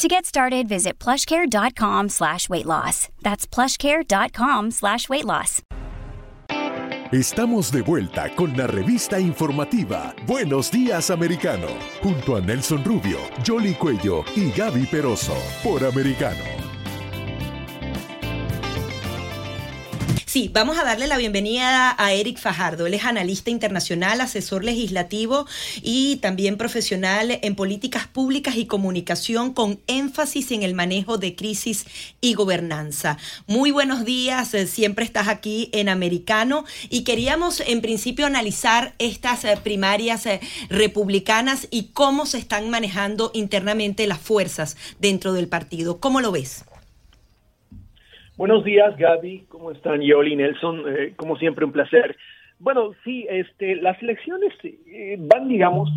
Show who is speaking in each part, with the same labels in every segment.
Speaker 1: To get started, visit plushcare.com slash weight loss. That's plushcare.com slash weight loss.
Speaker 2: Estamos de vuelta con la revista informativa Buenos Días Americano, junto a Nelson Rubio, Jolly Cuello y Gaby Peroso, por Americano.
Speaker 3: Sí, vamos a darle la bienvenida a Eric Fajardo. Él es analista internacional, asesor legislativo y también profesional en políticas públicas y comunicación con énfasis en el manejo de crisis y gobernanza. Muy buenos días, eh, siempre estás aquí en Americano y queríamos en principio analizar estas eh, primarias eh, republicanas y cómo se están manejando internamente las fuerzas dentro del partido. ¿Cómo lo ves?
Speaker 4: Buenos días, Gaby. ¿Cómo están? Yoli, Nelson. Eh, como siempre, un placer. Bueno, sí, este, las elecciones eh, van, digamos,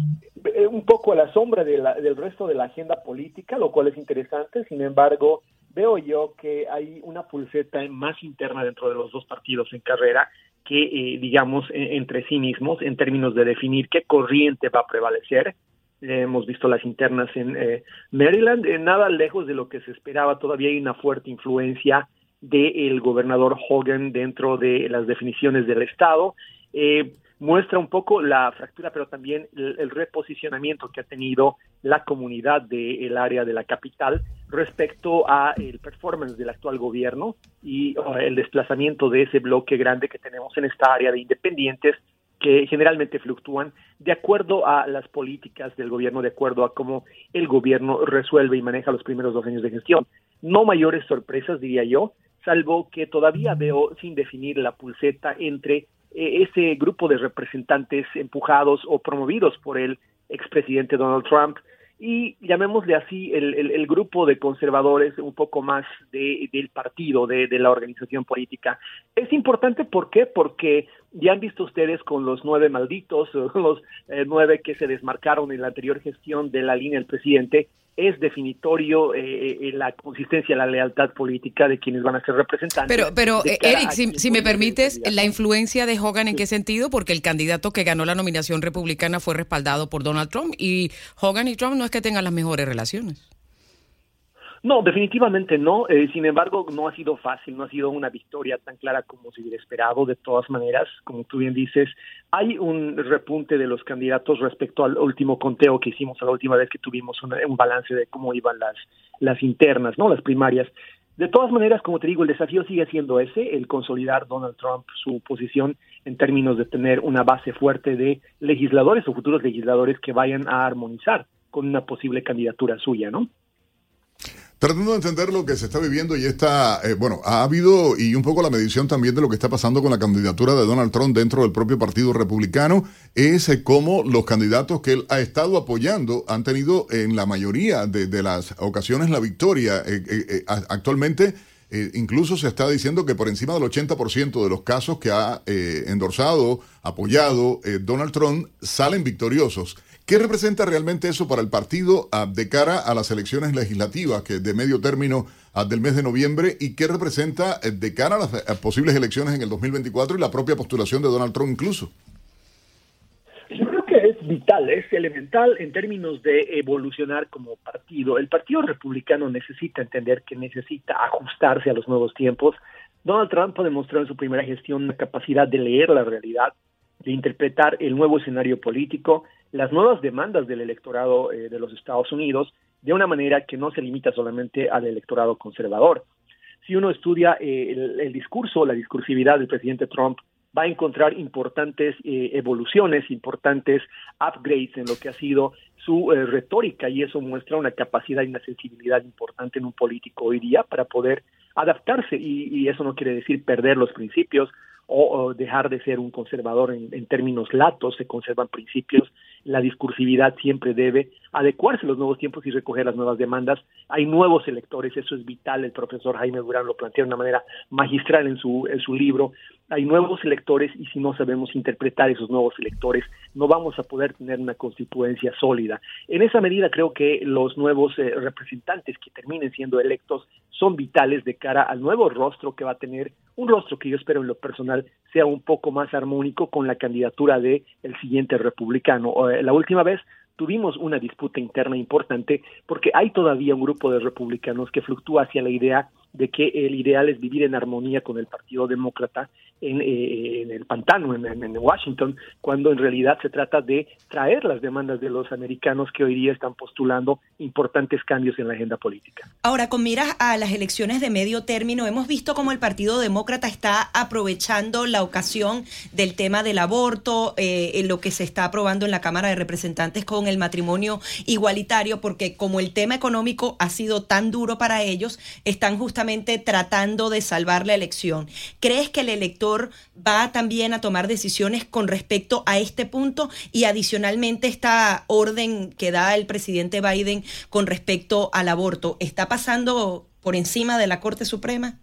Speaker 4: eh, un poco a la sombra del resto de la agenda política, lo cual es interesante. Sin embargo, veo yo que hay una pulseta más interna dentro de los dos partidos en carrera que, digamos, entre sí mismos en términos de definir qué corriente va a prevalecer. hemos visto las internas en Maryland, nada lejos de lo que se esperaba. Todavía hay una fuerte influencia del gobernador Hogan dentro de las definiciones del Estado. Eh, muestra un poco la fractura, pero también el, reposicionamiento que ha tenido la comunidad del área de la capital respecto a el performance del actual gobierno y el desplazamiento de ese bloque grande que tenemos en esta área de independientes que generalmente fluctúan de acuerdo a las políticas del gobierno, de acuerdo a cómo el gobierno resuelve y maneja los primeros dos años de gestión. No mayores sorpresas, diría yo, salvo que todavía veo sin definir la pulseta entre eh, ese grupo de representantes empujados o promovidos por el expresidente Donald Trump y llamémosle así el, grupo de conservadores un poco más de, del partido, de, de, la organización política. Es importante, ¿por qué? Porque ya han visto ustedes con los nueve malditos, los eh, nueve que se desmarcaron en la anterior gestión de la línea del presidente, es definitorio eh, eh, la consistencia, la lealtad política de quienes van a ser representantes.
Speaker 5: Pero, pero Eric, si, me permites, la influencia de Hogan, ¿en qué sentido? Porque el candidato que ganó la nominación republicana fue respaldado por Donald Trump y Hogan y Trump no es que tengan las mejores relaciones.
Speaker 4: No, definitivamente no. Eh, sin embargo, no ha sido fácil, no ha sido una victoria tan clara como se hubiera esperado. De todas maneras, como tú bien dices, hay un repunte de los candidatos respecto al último conteo que hicimos la última vez que tuvimos un balance de cómo iban las, las internas, no, las primarias. De todas maneras, como te digo, el desafío sigue siendo ese, el consolidar Donald Trump su posición en términos de tener una base fuerte de legisladores o futuros legisladores que vayan a armonizar con una posible candidatura suya, ¿no?
Speaker 6: Tratando de entender lo que se está viviendo y está, eh, bueno, ha habido y un poco la medición también de lo que está pasando con la candidatura de Donald Trump dentro del propio Partido Republicano, es eh, cómo los candidatos que él ha estado apoyando han tenido en la mayoría de, las ocasiones la victoria. Eh, actualmente incluso se está diciendo que por encima del 80% de los casos que ha endorsado, apoyado Donald Trump, salen victoriosos. ¿Qué representa realmente eso para el partido ah, de cara a las elecciones legislativas que de medio término ah, del mes de noviembre y qué representa eh, de cara a las eh, posibles elecciones en el 2024 y la propia postulación de Donald Trump incluso?
Speaker 4: Yo creo que es vital, es elemental en términos de evolucionar como partido. El Partido Republicano necesita entender que necesita ajustarse a los nuevos tiempos. Donald Trump ha demostrado en su primera gestión una capacidad de leer la realidad, de interpretar el nuevo escenario político, las nuevas demandas del electorado eh, de los Estados Unidos de una manera que no se limita solamente al electorado conservador. Si uno estudia eh, el, discurso, la discursividad del presidente Trump, va a encontrar importantes eh, evoluciones, importantes upgrades en lo que ha sido su retórica y eso muestra una capacidad y una sensibilidad importante en un político hoy día para poder adaptarse y eso no quiere decir perder los principios o, dejar de ser un conservador en, términos latos, se conservan principios, la discursividad siempre debe adecuarse a los nuevos tiempos y recoger las nuevas demandas. Hay nuevos electores, eso es vital, el profesor Jaime Durán lo plantea de una manera magistral en su, en su libro. Hay nuevos electores y si no sabemos interpretar esos nuevos electores, no vamos a poder tener una constituencia sólida. En esa medida creo que los nuevos eh, representantes que terminen siendo electos son vitales de cara al nuevo rostro que va a tener, un rostro que yo espero en lo personal sea un poco más armónico con la candidatura de el siguiente republicano. Eh, la última vez tuvimos una disputa interna importante porque hay todavía un grupo de republicanos que fluctúa hacia la idea de que el ideal es vivir en armonía con el Partido Demócrata en, eh, el pantano, en, Washington, cuando en realidad se trata de traer las demandas de los americanos que hoy día están postulando importantes cambios en la agenda política.
Speaker 3: Ahora, con miras a las elecciones de medio término, hemos visto cómo el Partido Demócrata está aprovechando la ocasión del tema del aborto, eh, en lo que se está aprobando en la Cámara de Representantes con el matrimonio igualitario, porque como el tema económico ha sido tan duro para ellos, están justamente tratando de salvar la elección. ¿Crees que el elector va también a tomar decisiones con respecto a este punto y adicionalmente esta orden que da el presidente Biden con respecto al aborto está pasando por encima de la Corte Suprema?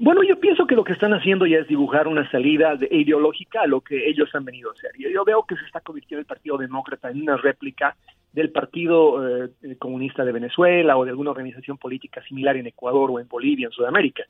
Speaker 4: Bueno, yo pienso que lo que están haciendo ya es dibujar una salida ideológica a lo que ellos han venido a hacer. Yo, veo que se está convirtiendo el Partido Demócrata en una réplica del Partido eh, Comunista de Venezuela o de alguna organización política similar en Ecuador o en Bolivia, en Sudamérica.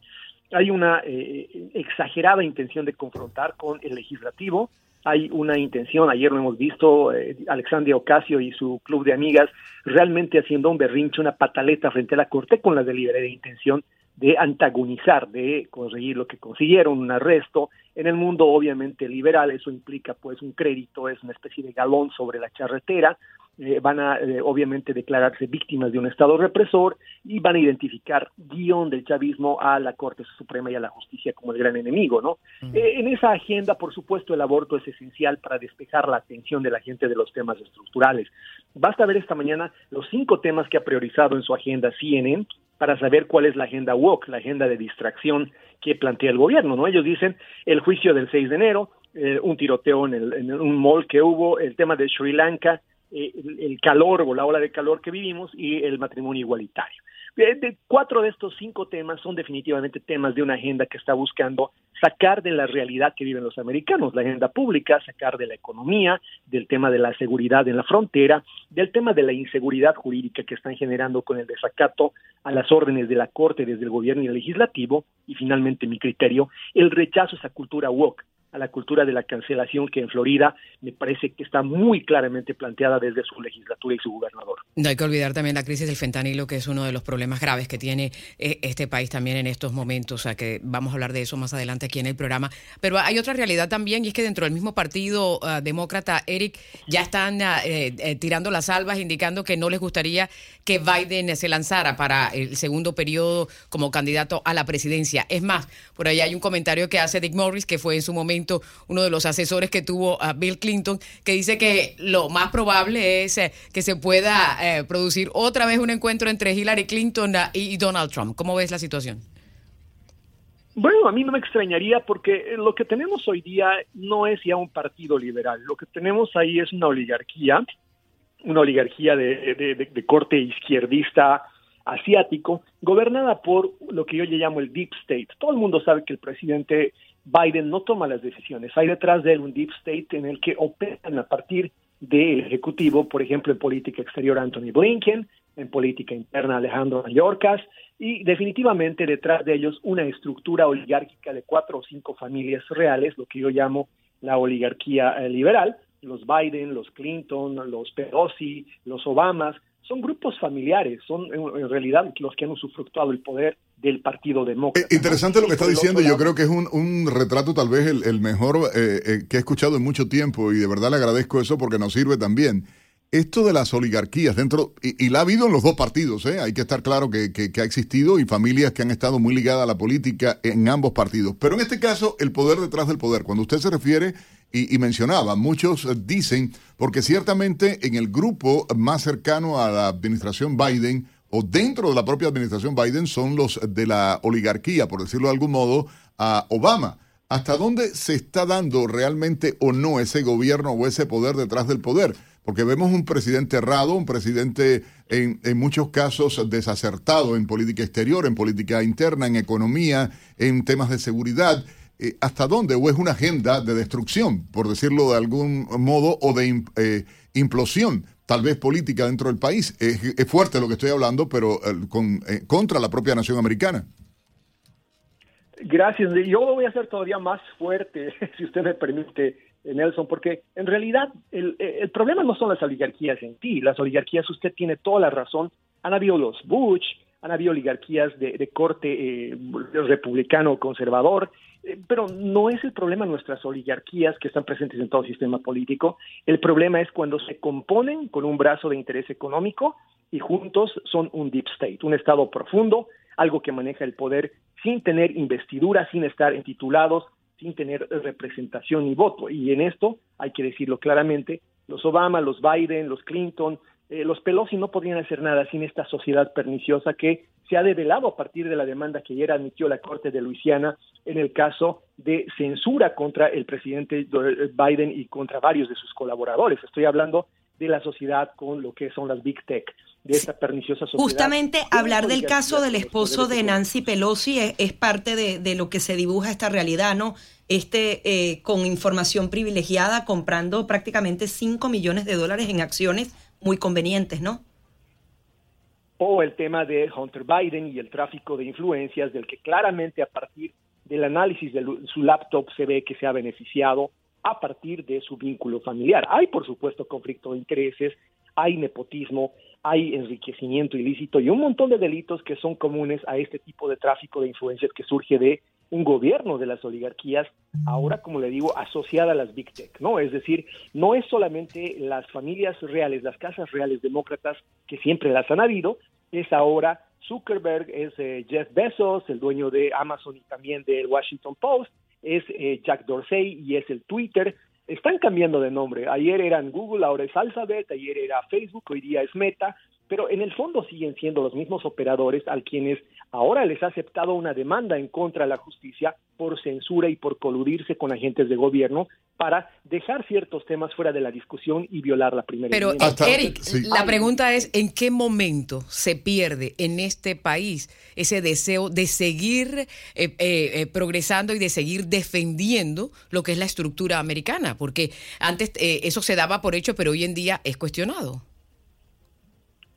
Speaker 4: Hay una eh, exagerada intención de confrontar con el legislativo, hay una intención, ayer lo hemos visto, eh, Alexandria Ocasio y su club de amigas realmente haciendo un berrinche, una pataleta frente a la Corte con la deliberada intención de antagonizar, de conseguir lo que consiguieron, un arresto. En el mundo obviamente liberal eso implica pues un crédito, es una especie de galón sobre la charretera, eh, van a eh, obviamente declararse víctimas de un Estado represor y van a identificar guion del chavismo a la Corte Suprema y a la justicia como el gran enemigo, ¿no? Eh, en esa agenda, por supuesto, el aborto es esencial para despejar la atención de la gente de los temas estructurales. Basta ver esta mañana los cinco temas que ha priorizado en su agenda CNN para saber cuál es la agenda woke, la agenda de distracción que plantea el gobierno, ¿no? Ellos dicen el juicio del 6 de enero, un tiroteo en, el, en un mall que hubo, el tema de Sri Lanka, eh, el, calor o la ola de calor que vivimos y el matrimonio igualitario. De, cuatro de estos cinco temas son definitivamente temas de una agenda que está buscando sacar de la realidad que viven los americanos, la agenda pública, sacar de la economía, del tema de la seguridad en la frontera, del tema de la inseguridad jurídica que están generando con el desacato a las órdenes de la Corte desde el gobierno y el legislativo, y finalmente mi criterio, el rechazo a esa cultura woke, a la cultura de la cancelación que en Florida me parece que está muy claramente planteada desde su legislatura y su gobernador.
Speaker 5: No hay que olvidar también la crisis del fentanilo, que es uno de los problemas graves que tiene eh, este país también en estos momentos, o sea que vamos a hablar de eso más adelante aquí en el programa. Pero hay otra realidad también y es que dentro del mismo partido ah, demócrata, Eric, ya están eh, eh, tirando las albas, indicando que no les gustaría que Biden se lanzara para el segundo periodo como candidato a la presidencia. Es más, por ahí hay un comentario que hace Dick Morris, que fue en su momento uno de los asesores que tuvo a Bill Clinton, que dice que lo más probable es eh, que se pueda eh, producir otra vez un encuentro entre Hillary Clinton y Donald Trump. ¿Cómo ves la situación?
Speaker 4: Bueno, a mí no me extrañaría porque lo que tenemos hoy día no es ya un partido liberal. Lo que tenemos ahí es una oligarquía, una oligarquía de corte izquierdista asiático, gobernada por lo que yo le llamo el deep state. Todo el mundo sabe que el presidente Biden no toma las decisiones. Hay detrás de él un deep state en el que operan a partir del Ejecutivo, por ejemplo, en política exterior Anthony Blinken, en política interna Alejandro Mayorkas, y definitivamente detrás de ellos una estructura oligárquica de cuatro o cinco familias reales, lo que yo llamo la oligarquía eh, liberal, los Biden, los Clinton, los Pelosi, los Obamas, son grupos familiares, son en realidad los que han usufructuado el poder del Partido Demócrata.
Speaker 6: Eh, interesante lo que está diciendo, yo creo que es un, un retrato tal vez el, mejor eh, eh, que he escuchado en mucho tiempo y de verdad le agradezco eso porque nos sirve también. Esto de las oligarquías dentro, y, la ha habido en los dos partidos, hay que estar claro que, que, ha existido y familias que han estado muy ligadas a la política en ambos partidos. Pero en este caso, el poder detrás del poder. Cuando usted se refiere y, mencionaba, muchos dicen, porque ciertamente en el grupo más cercano a la administración Biden o dentro de la propia administración Biden son los de la oligarquía, por decirlo de algún modo, a Obama. ¿Hasta dónde se está dando realmente o no ese gobierno o ese poder detrás del poder? Porque vemos un presidente errado, un presidente en, muchos casos desacertado en política exterior, en política interna, en economía, en temas de seguridad. eh, ¿hasta dónde? ¿O es una agenda de destrucción, por decirlo de algún modo, o de eh, implosión, tal vez política dentro del país? Es, fuerte lo que estoy hablando, pero eh, con, contra la propia nación americana.
Speaker 4: Gracias. Yo lo voy a hacer todavía más fuerte, si usted me permite, Nelson, porque en realidad el, el problema no son las oligarquías en ti. Las oligarquías, usted tiene toda la razón. Han habido los Bush, han habido oligarquías de, corte eh, republicano conservador, eh, pero no es el problema nuestras oligarquías que están presentes en todo sistema político. El problema es cuando se componen con un brazo de interés económico y juntos son un deep state, un estado profundo, algo que maneja el poder sin tener investidura, sin estar intitulados, sin tener representación ni voto. Y en esto, hay que decirlo claramente, los Obama, los Biden, los Clinton, eh, los Pelosi no podrían hacer nada sin esta sociedad perniciosa que se ha develado a partir de la demanda que ayer admitió la Corte de Luisiana en el caso de censura contra el presidente Biden y contra varios de sus colaboradores. Estoy hablando de la sociedad con lo que son las Big Tech, de esta perniciosa sociedad.
Speaker 3: Justamente hablar del caso del esposo de Nancy Pelosi es, parte de, lo que se dibuja esta realidad, ¿no? Este, eh, con información privilegiada, comprando prácticamente 5 millones de dólares en acciones muy convenientes, ¿no?
Speaker 4: O el tema de Hunter Biden y el tráfico de influencias, del que claramente a partir del análisis de su laptop se ve que se ha beneficiado a partir de su vínculo familiar. Hay, por supuesto, conflicto de intereses, hay nepotismo, hay enriquecimiento ilícito y un montón de delitos que son comunes a este tipo de tráfico de influencias que surge de un gobierno de las oligarquías, ahora, como le digo, asociada a las Big Tech, ¿no? Es decir, no es solamente las familias reales, las casas reales demócratas, que siempre las han habido, es ahora Zuckerberg, es eh, Jeff Bezos, el dueño de Amazon y también del Washington Post, es eh, Jack Dorsey y es el Twitter. Están cambiando de nombre. Ayer eran Google, ahora es Alphabet, ayer era Facebook, hoy día es Meta, pero en el fondo siguen siendo los mismos operadores a quienes ahora les ha aceptado una demanda en contra de la justicia por censura y por coludirse con agentes de gobierno para dejar ciertos temas fuera de la discusión y violar la primera
Speaker 5: Pero, Eric, la pregunta es, ¿en qué momento se pierde en este país ese deseo de seguir eh, eh, eh, progresando y de seguir defendiendo lo que es la estructura americana? Porque antes eso se daba por hecho, pero hoy en día es cuestionado.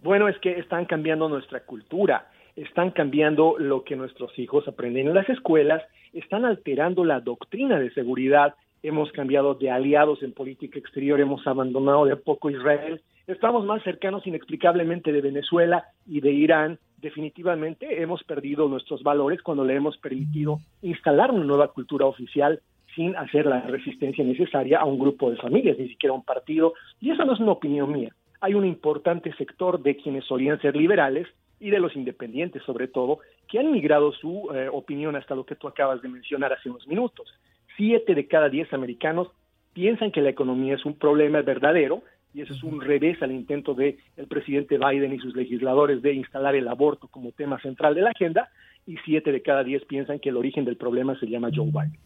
Speaker 4: Bueno, es que están cambiando nuestra cultura, están cambiando lo que nuestros hijos aprenden en las escuelas, están alterando la doctrina de seguridad, hemos cambiado de aliados en política exterior, hemos abandonado de poco Israel, estamos más cercanos inexplicablemente de Venezuela y de Irán, definitivamente hemos perdido nuestros valores cuando le hemos permitido instalar una nueva cultura oficial sin hacer la resistencia necesaria a un grupo de familias, ni siquiera a un partido, y eso no es una opinión mía hay un importante sector de quienes solían ser liberales y de los independientes sobre todo, que han migrado su eh, opinión hasta lo que tú acabas de mencionar hace unos minutos. Siete de cada diez americanos piensan que la economía es un problema verdadero y eso es un revés al intento de el presidente Biden y sus legisladores de instalar el aborto como tema central de la agenda y siete de cada diez piensan que el origen del problema se llama Joe Biden.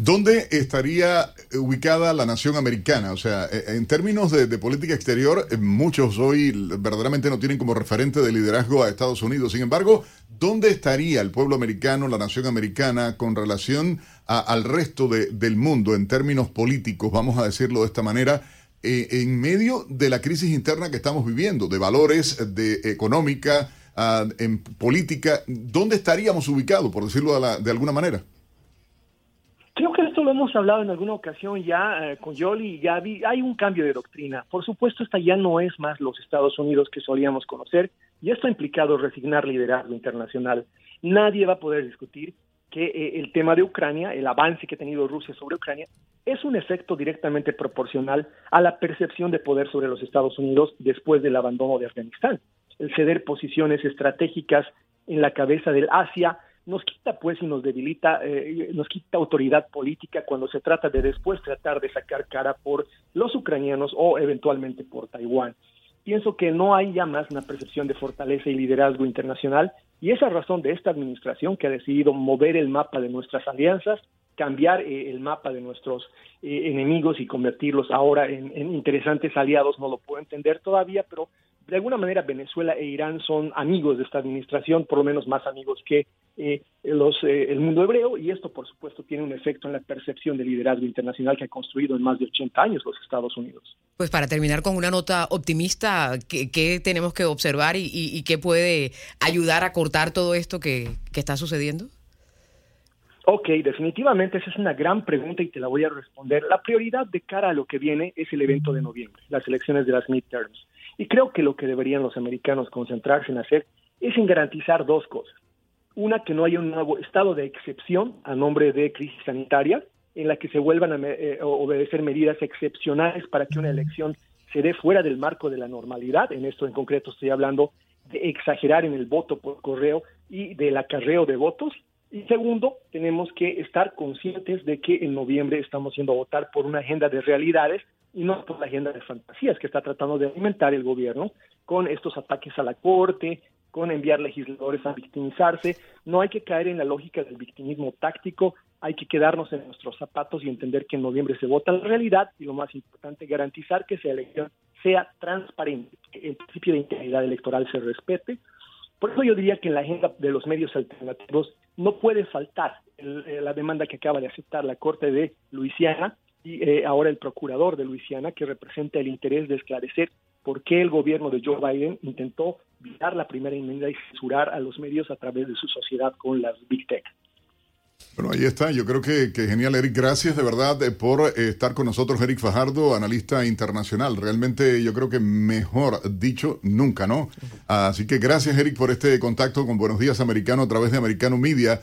Speaker 6: ¿Dónde estaría ubicada la nación americana? O sea, eh, en términos de, política exterior, eh, muchos hoy verdaderamente no tienen como referente de liderazgo a Estados Unidos. Sin embargo, ¿dónde estaría el pueblo americano, la nación americana, con relación al resto del mundo en términos políticos, vamos a decirlo de esta manera, eh, en medio de la crisis interna que estamos viviendo, de valores, de económica, ah, en política? ¿Dónde estaríamos ubicados, por decirlo de alguna manera?
Speaker 4: Esto lo hemos hablado en alguna ocasión ya eh, con Yoli y Gaby. Hay un cambio de doctrina. Por supuesto, esta ya no es más los Estados Unidos que solíamos conocer y esto ha implicado resignar liderazgo internacional. Nadie va a poder discutir que eh, el tema de Ucrania, el avance que ha tenido Rusia sobre Ucrania, es un efecto directamente proporcional a la percepción de poder sobre los Estados Unidos después del abandono de Afganistán. El ceder posiciones estratégicas en la cabeza del Asia nos quita pues y nos debilita, eh, nos quita autoridad política cuando se trata de después tratar de sacar cara por los ucranianos o eventualmente por Taiwán. Pienso que no hay ya más una percepción de fortaleza y liderazgo internacional y esa razón de esta administración que ha decidido mover el mapa de nuestras alianzas, cambiar eh, el mapa de nuestros eh, enemigos y convertirlos ahora en, en interesantes aliados, no lo puedo entender todavía, pero de alguna manera Venezuela e Irán son amigos de esta administración, por lo menos más amigos que eh, los, eh, el mundo hebreo, y esto por supuesto tiene un efecto en la percepción de liderazgo internacional que ha construido en más de 80 años los Estados Unidos.
Speaker 5: Pues para terminar con una nota optimista, ¿qué, tenemos que observar y, qué puede ayudar a cortar todo esto que, que está sucediendo?
Speaker 4: Ok, definitivamente esa es una gran pregunta y te la voy a responder. La prioridad de cara a lo que viene es el evento de noviembre, las elecciones de las midterms. Y creo que lo que deberían los americanos concentrarse en hacer es en garantizar dos cosas. Una, que no haya un nuevo estado de excepción a nombre de crisis sanitaria, en la que se vuelvan a eh, obedecer medidas excepcionales para que una elección se dé fuera del marco de la normalidad. En esto en concreto estoy hablando de exagerar en el voto por correo y del acarreo de votos. Y segundo, tenemos que estar conscientes de que en noviembre estamos yendo a votar por una agenda de realidades y no por la agenda de fantasías que está tratando de alimentar el gobierno con estos ataques a la corte, con enviar legisladores a victimizarse. No hay que caer en la lógica del victimismo táctico, hay que quedarnos en nuestros zapatos y entender que en noviembre se vota la realidad y lo más importante, garantizar que esa elección sea transparente, que el principio de integridad electoral se respete. Por eso yo diría que en la agenda de los medios alternativos no puede faltar eh, la demanda que acaba de aceptar la Corte de Luisiana y eh, ahora el procurador de Luisiana, que representa el interés de esclarecer por qué el gobierno de Joe Biden intentó violar la primera enmienda y censurar a los medios a través de su sociedad con las Big Tech.
Speaker 6: Bueno, ahí está. Yo creo que, genial, Eric. Gracias de verdad eh, por eh, estar con nosotros, Eric Fajardo, analista internacional. Realmente yo creo que mejor dicho nunca, ¿no? Así que gracias, Eric, por este contacto con Buenos Días Americano a través de Americano Media.